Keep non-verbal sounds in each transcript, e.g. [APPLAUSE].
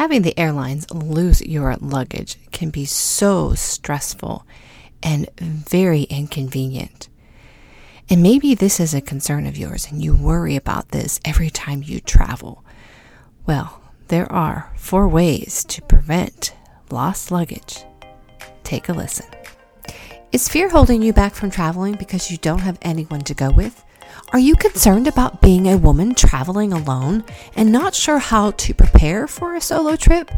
Having the airlines lose your luggage can be so stressful and very inconvenient. And maybe this is a concern of yours and you worry about this every time you travel. Well, there are four ways to prevent lost luggage. Take a listen. Is fear holding you back from traveling because you don't have anyone to go with? Are you concerned about being a woman traveling alone and not sure how to prepare for a solo trip?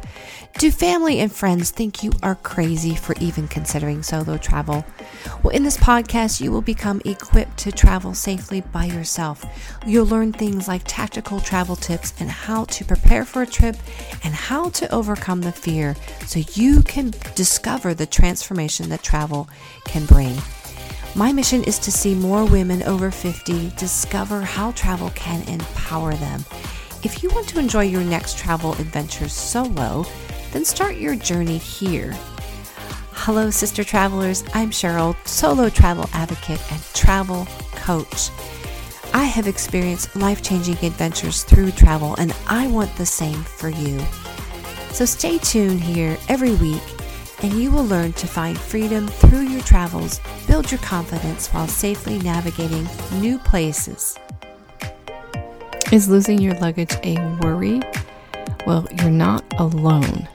Do family and friends think you are crazy for even considering solo travel? Well, in this podcast, you will become equipped to travel safely by yourself. You'll learn things like tactical travel tips and how to prepare for a trip and how to overcome the fear so you can discover the transformation that travel can bring. My mission is to see more women over 50 discover how travel can empower them. If you want to enjoy your next travel adventure solo, then start your journey here. Hello, sister travelers. I'm Cheryl, solo travel advocate and travel coach. I have experienced life changing adventures through travel, and I want the same for you. So stay tuned here every week and you will learn to find freedom through your travels, build your confidence while safely navigating new places. Is losing your luggage a worry? Well, you're not alone.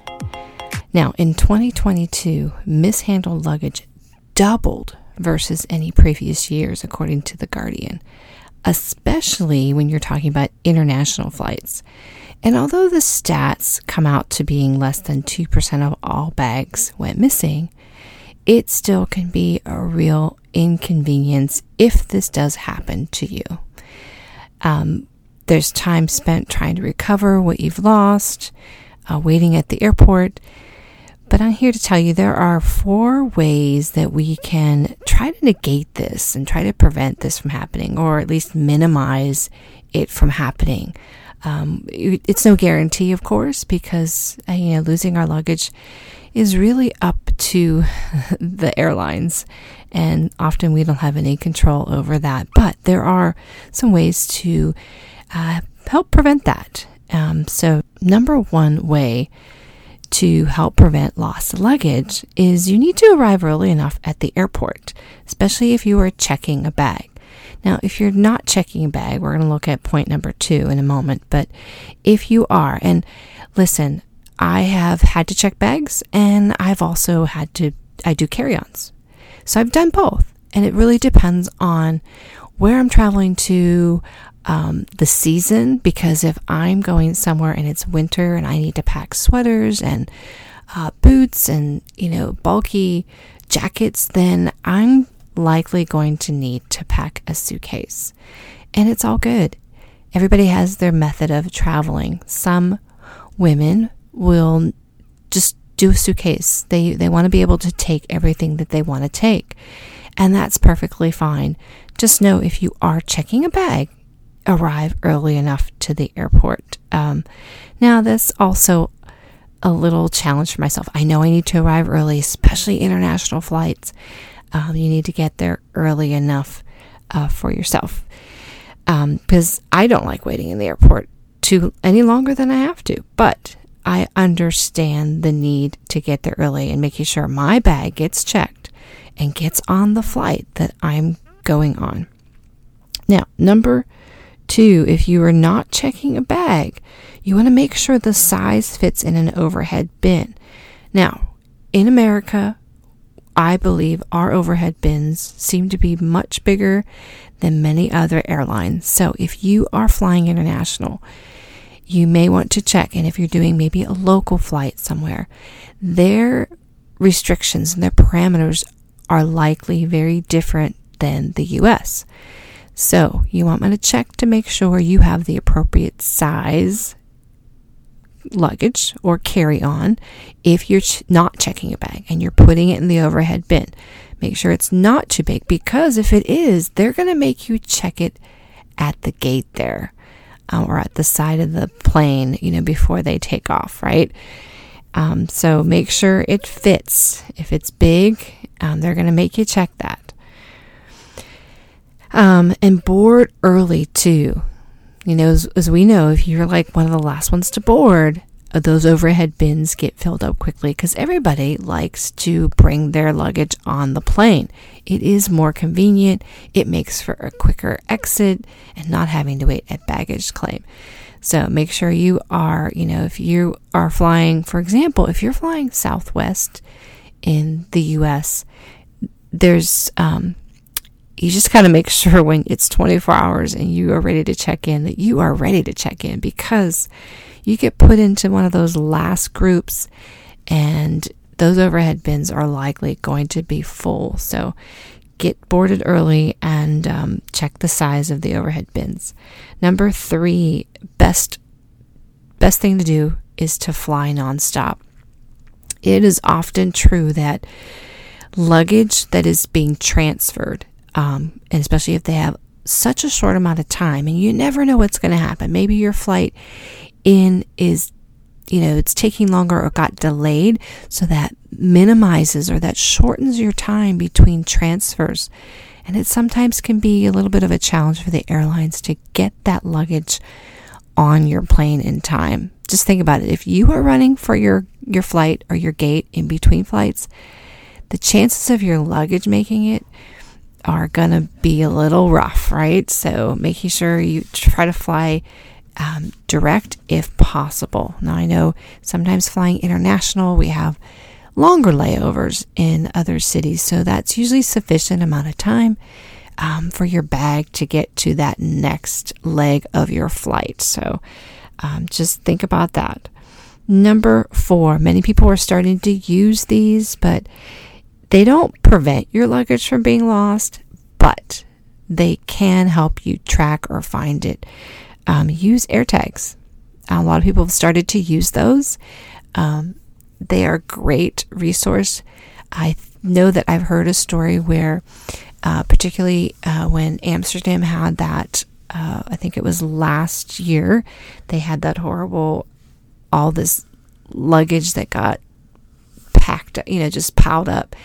Now, in 2022, mishandled luggage doubled versus any previous years, according to The Guardian, especially when you're talking about international flights. And although the stats come out to being less than 2% of all bags went missing, it still can be a real inconvenience if this does happen to you. Um, there's time spent trying to recover what you've lost, uh, waiting at the airport. But I'm here to tell you there are four ways that we can try to negate this and try to prevent this from happening, or at least minimize it from happening. Um, it's no guarantee, of course, because uh, you know losing our luggage is really up to [LAUGHS] the airlines, and often we don't have any control over that. But there are some ways to uh, help prevent that. Um, so, number one way to help prevent lost luggage is you need to arrive early enough at the airport, especially if you are checking a bag. Now, if you're not checking a bag, we're going to look at point number two in a moment. But if you are, and listen, I have had to check bags and I've also had to, I do carry ons. So I've done both. And it really depends on where I'm traveling to, um, the season, because if I'm going somewhere and it's winter and I need to pack sweaters and uh, boots and, you know, bulky jackets, then I'm likely going to need to pack a suitcase. And it's all good. Everybody has their method of traveling. Some women will just do a suitcase. They they want to be able to take everything that they want to take. And that's perfectly fine. Just know if you are checking a bag, arrive early enough to the airport. Um, now, that's also a little challenge for myself. I know I need to arrive early, especially international flights um, you need to get there early enough uh, for yourself. Because um, I don't like waiting in the airport too any longer than I have to, but I understand the need to get there early and making sure my bag gets checked and gets on the flight that I'm going on. Now, number two, if you are not checking a bag, you want to make sure the size fits in an overhead bin. Now, in America, I believe our overhead bins seem to be much bigger than many other airlines. So if you are flying international, you may want to check. And if you're doing maybe a local flight somewhere, their restrictions and their parameters are likely very different than the US. So you want me to check to make sure you have the appropriate size luggage or carry on if you're ch- not checking a bag and you're putting it in the overhead bin. Make sure it's not too big because if it is, they're going to make you check it at the gate there uh, or at the side of the plane, you know, before they take off, right? Um, so make sure it fits. If it's big, um, they're going to make you check that. Um, and board early too. You know, as, as we know, if you're like one of the last ones to board, uh, those overhead bins get filled up quickly because everybody likes to bring their luggage on the plane. It is more convenient, it makes for a quicker exit and not having to wait at baggage claim. So make sure you are, you know, if you are flying, for example, if you're flying Southwest in the US, there's, um, you just got to make sure when it's 24 hours and you are ready to check in that you are ready to check in because you get put into one of those last groups and those overhead bins are likely going to be full. So get boarded early and um, check the size of the overhead bins. Number three, best best thing to do is to fly nonstop. It is often true that luggage that is being transferred, um, and especially if they have such a short amount of time, and you never know what's going to happen. Maybe your flight in is you know it's taking longer or got delayed so that minimizes or that shortens your time between transfers. And it sometimes can be a little bit of a challenge for the airlines to get that luggage on your plane in time. Just think about it. If you are running for your your flight or your gate in between flights the chances of your luggage making it are going to be a little rough right so making sure you try to fly um, direct if possible. Now, I know sometimes flying international, we have longer layovers in other cities, so that's usually sufficient amount of time um, for your bag to get to that next leg of your flight. So um, just think about that. Number four, many people are starting to use these, but they don't prevent your luggage from being lost, but they can help you track or find it um, use AirTags. A lot of people have started to use those. Um, they are a great resource. I know that I've heard a story where, uh, particularly uh, when Amsterdam had that, uh, I think it was last year, they had that horrible, all this luggage that got you know, just piled up.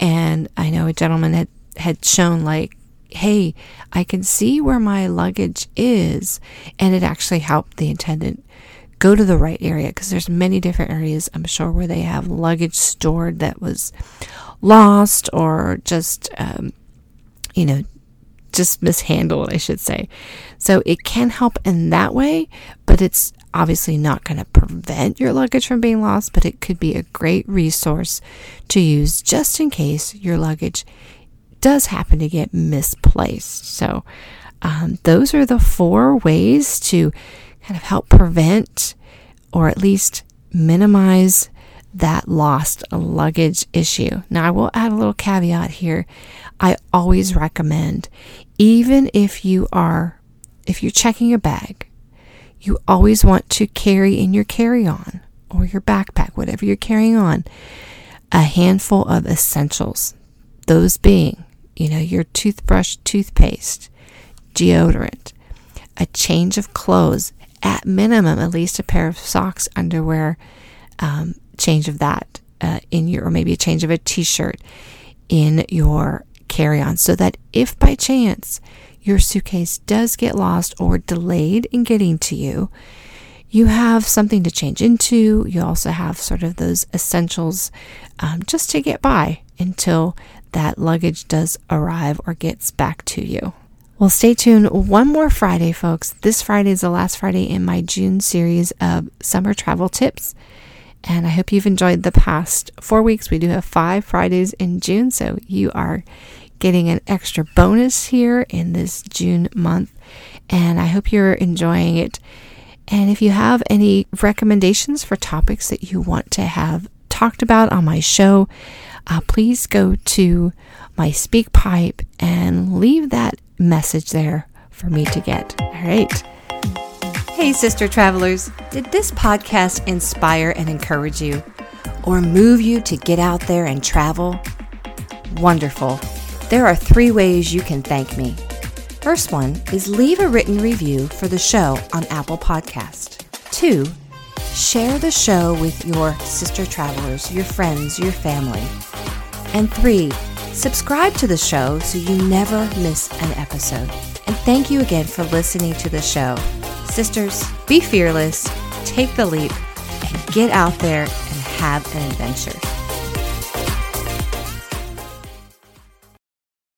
And I know a gentleman had, had shown like hey, I can see where my luggage is. And it actually helped the attendant go to the right area because there's many different areas, I'm sure, where they have luggage stored that was lost or just, um, you know, just mishandled, I should say. So it can help in that way, but it's obviously not going to prevent your luggage from being lost, but it could be a great resource to use just in case your luggage does happen to get misplaced. So, um, those are the four ways to kind of help prevent or at least minimize that lost luggage issue. Now, I will add a little caveat here. I always recommend, even if you are, if you're checking a bag, you always want to carry in your carry on or your backpack, whatever you're carrying on, a handful of essentials. Those being you know, your toothbrush, toothpaste, deodorant, a change of clothes, at minimum, at least a pair of socks, underwear, um, change of that uh, in your, or maybe a change of a t shirt in your carry on, so that if by chance your suitcase does get lost or delayed in getting to you, you have something to change into. You also have sort of those essentials um, just to get by until that luggage does arrive or gets back to you. Well, stay tuned one more Friday, folks. This Friday is the last Friday in my June series of summer travel tips. And I hope you've enjoyed the past four weeks. We do have five Fridays in June, so you are getting an extra bonus here in this June month. And I hope you're enjoying it. And if you have any recommendations for topics that you want to have talked about on my show, uh, please go to my SpeakPipe and leave that message there for me to get. All right. Hey, sister travelers, did this podcast inspire and encourage you or move you to get out there and travel? Wonderful. There are three ways you can thank me. First one is leave a written review for the show on Apple Podcast. Two, share the show with your sister travelers, your friends, your family. And three, subscribe to the show so you never miss an episode. And thank you again for listening to the show. Sisters, be fearless, take the leap, and Get out there and have an adventure.